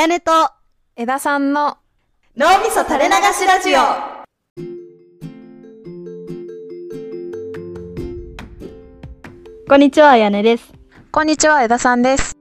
やねと枝さんの脳みそ垂れ流しラジオこんにちは、あやねです。こんにちは枝さんです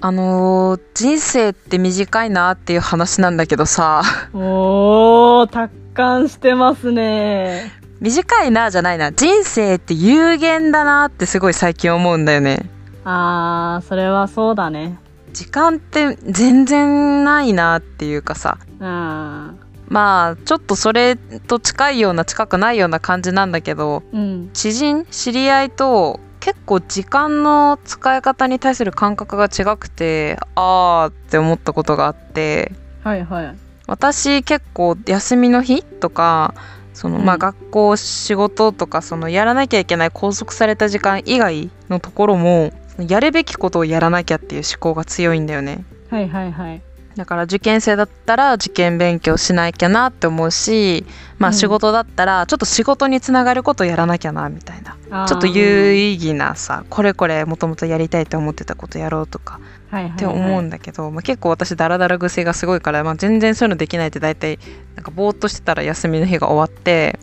あのー人生って短いなっていう話なんだけどさおー、達観してますね。短いなじゃないな人生って有限だなってすごい最近思うんだよねあー、それはそうだね。時間って全然ないなっていうかさうん。まあちょっとそれと近いような近くないような感じなんだけどうん。知人知り合いと結構時間の使い方に対する感覚が違くてあーって思ったことがあってはいはい。私結構休みの日とかその、うんまあ学校仕事とかそのやらなきゃいけない拘束された時間以外のところもやるべきことをやらなきゃっていう思考が強いんだよね。はいはいはい。だから受験生だったら受験勉強しなきゃなって思うしまうん。あ仕事だったらちょっと仕事につながることやらなきゃなみたいな。あー。ちょっと有意義なさこれこれもともとやりたいと思ってたことやろうとか。って思うんだけど、まあ、結構私ダラダラ癖がすごいから、まあ、全然そういうのできないって大体なんかぼーっとしてたら休みの日が終わって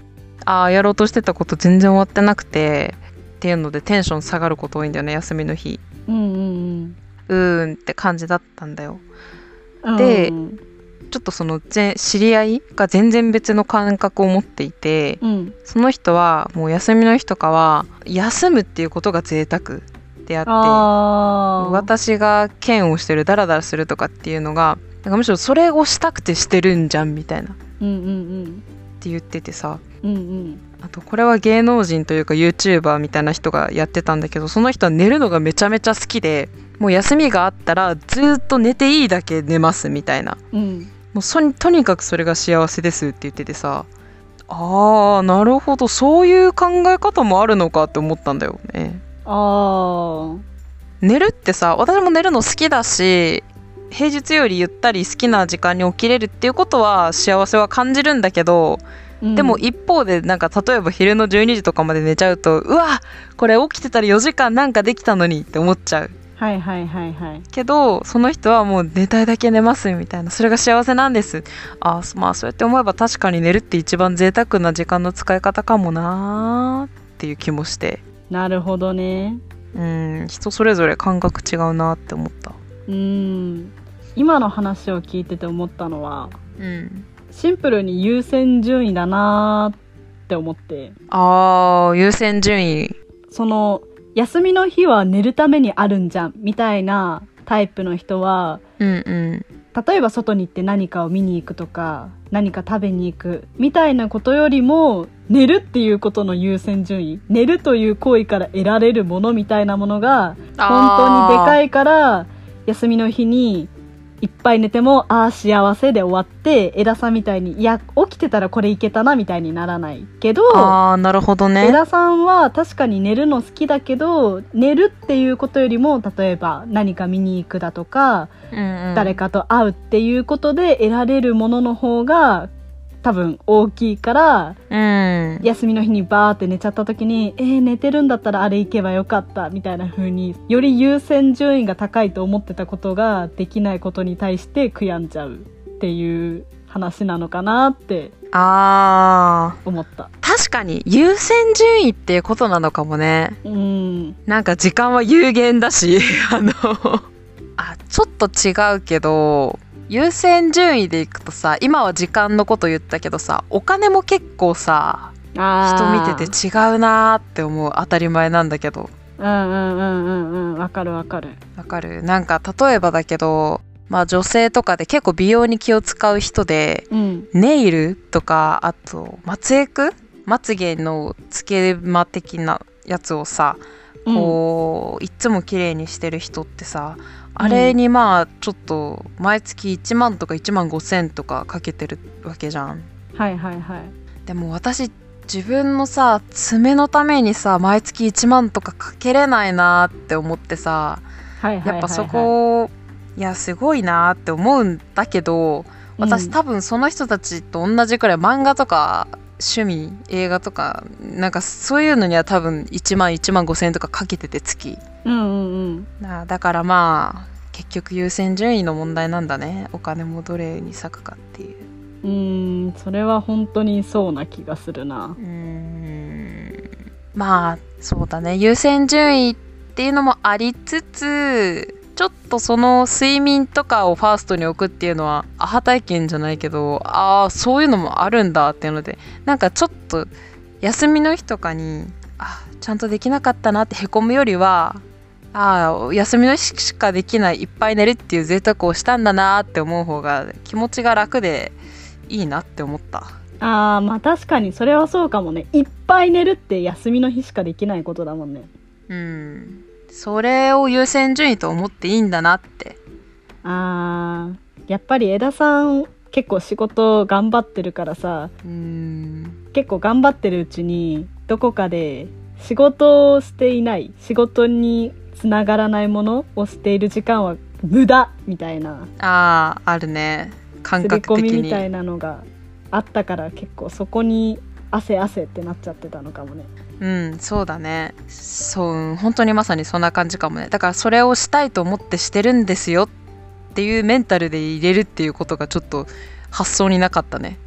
ああやろうとしてたこと全然終わってなくてっていうのでテンション下がること多いんだよね休みの日うんうんうーんって感じだったんだようん。でうんちょっとそのぜ知り合いが全然別の感覚を持っていてうん。その人はもう休みの日とかは休むっていうことが贅沢であって。私が剣をしてるダラダラするとかっていうのがなんかむしろそれをしたくてしてるんじゃんみたいなっうんうんて言っててさうん。うんうん。あとこれは芸能人というか YouTuber みたいな人がやってたんだけどその人は寝るのがめちゃめちゃ好きでもう休みがあったらずっと寝ていいだけ寝ますみたいなうん。もうそとにかくそれが幸せですって言っててさあーなるほどそういう考え方もあるのかって思ったんだよねあー。寝るってさ私も寝るの好きだし平日よりゆったり好きな時間に起きれるっていうことは幸せは感じるんだけど、うんでも一方でなんか例えば昼の12時とかまで寝ちゃうとうわこれ起きてたら4時間なんかできたのにって思っちゃうはいはいはいはい。けどその人はもう寝たいだけ寝ますみたいなそれが幸せなんですあーまあそうやって思えば確かに寝るって一番贅沢な時間の使い方かもなーっていう気もしてなるほどね。うん人それぞれ感覚違うなって思ったうん。今の話を聞いてて思ったのは、うんシンプルに優先順位だなーって思って、あー優先順位。その、休みの日は寝るためにあるんじゃん、みたいなタイプの人は、うんうん。例えば外に行って何かを見に行くとか、何か食べに行く、みたいなことよりも、寝るっていうことの優先順位、寝るという行為から得られるものみたいなものが、本当にでかいいから休みの日にいっぱい寝てもああ幸せで終わって枝さんみたいにいや起きてたらこれいけたなみたいにならないけどああなるほどね。枝さんは確かに寝るの好きだけど寝るっていうことよりも例えば何か見に行くだとか、うんうん。誰かと会うっていうことで得られるものの方が多分大きいからうん。休みの日にバーって寝ちゃった時にえー、寝てるんだったらあれ行けばよかったみたいな風により優先順位が高いと思ってたことができないことに対して悔やんじゃうっていう話なのかなってあ思った。ー確かに優先順位っていうことなのかもねうん。なんか時間は有限だし あのあちょっと違うけど優先順位でいくとさ今は時間のこと言ったけどさお金も結構さ人あ見てて違うなーって思う。当たり前なんだけど。うんうんうんうんうん。わかるわかる。わかる？なんか例えばだけどまあ女性とかで結構美容に気を使う人でうん。ネイルとかあとまつエク？まつげのつけま的なやつをさこう、いっつも綺麗にしてる人ってさあれにまあちょっと毎月1万とか1万5千とかかけてるわけじゃん。はいはいはい。でも私自分のさ爪のためにさ毎月1万とかかけれないなって思ってさやっぱそこいやすごいなって思うんだけど私うん。多分その人たちと同じくらい漫画とか趣味映画とかなんかそういうのには多分1万1万5千円とかかけてて月。うんうんうん。なだからまあ結局優先順位の問題なんだね。お金もどれに割くかっていう。うーんそれは本当にそうな気がするな。うーん。まあそうだね。優先順位っていうのもありつつちょっとその睡眠とかをファーストに置くっていうのはアハ体験じゃないけどああそういうのもあるんだっていうのでなんかちょっと休みの日とかにあちゃんとできなかったなってへこむよりはああ休みの日しかできないいっぱい寝るっていう贅沢をしたんだなって思う方が気持ちが楽でいいなって思った。あーまあ確かにそれはそうかもね。いっぱい寝るって休みの日しかできないことだもんね。うんそれを優先順位と思っていいんだなって。あー。やっぱり枝さん結構仕事頑張ってるからさ。うん。結構頑張ってるうちにどこかで仕事をしていない仕事につながらないものをしている時間は無駄みたいな。あああるね。感覚的に。みみたいなのがあったから結構そこに汗汗ってなっちゃってたのかもね。うんそうだね。そう本当にまさにそんな感じかもね。だからそれをしたいと思ってしてるんですよっていうメンタルで入れるっていうことがちょっと発想になかったね。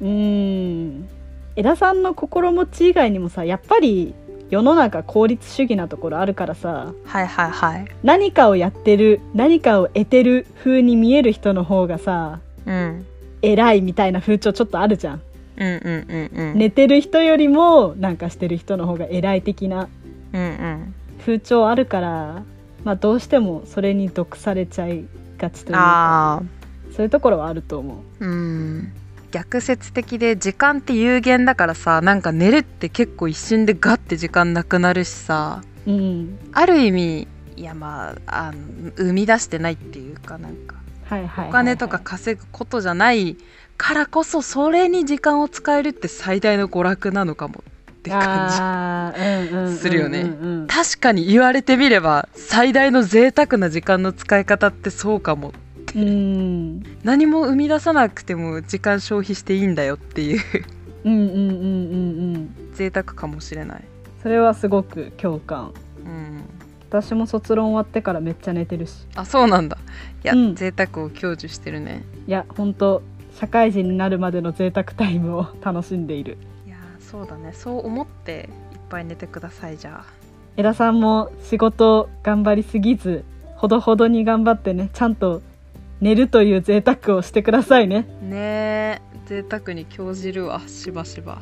うーん枝さんの心持ち以外にもさやっぱり世の中効率主義なところあるからさ。はいはいはい。何かをやってる何かを得てる風に見える人の方がさうん。偉いみたいな風潮ちょっとあるじゃんうんうんうんうん。寝てる人よりもなんかしてる人の方が偉い的な風潮あるからまあどうしてもそれに毒されちゃいがちというかあそういうところはあると思う。ーうん。逆説的で時間って有限だからさなんか寝るって結構一瞬でガッて時間なくなるしさうん。ある意味いやまああの生み出してないっていうかなんかはいはいお金とか稼ぐことじゃないからこそそれに時間を使えるって最大の娯楽なのかもって感あーうんうんうんうんうん。するよね。じ確かに言われてみれば最大の贅沢な時間の使い方ってそうかもうん。何も生み出さなくても時間消費していいんだよっていう。うんうんうんうんうん。贅沢かもしれない。それはすごく共感。うん私も卒論終わってからめっちゃ寝てるし。あそうなんだ。いや、うん。贅沢を享受してるね。いや本当社会人になるまでの贅沢タイムを楽しんでいる。いやそうだね。そう思っていっぱい寝てくださいじゃあ。枝さんも仕事頑張りすぎずほどほどに頑張ってねちゃんと寝るという贅沢をしてくださいね。ねえ贅沢に興じるわしばしば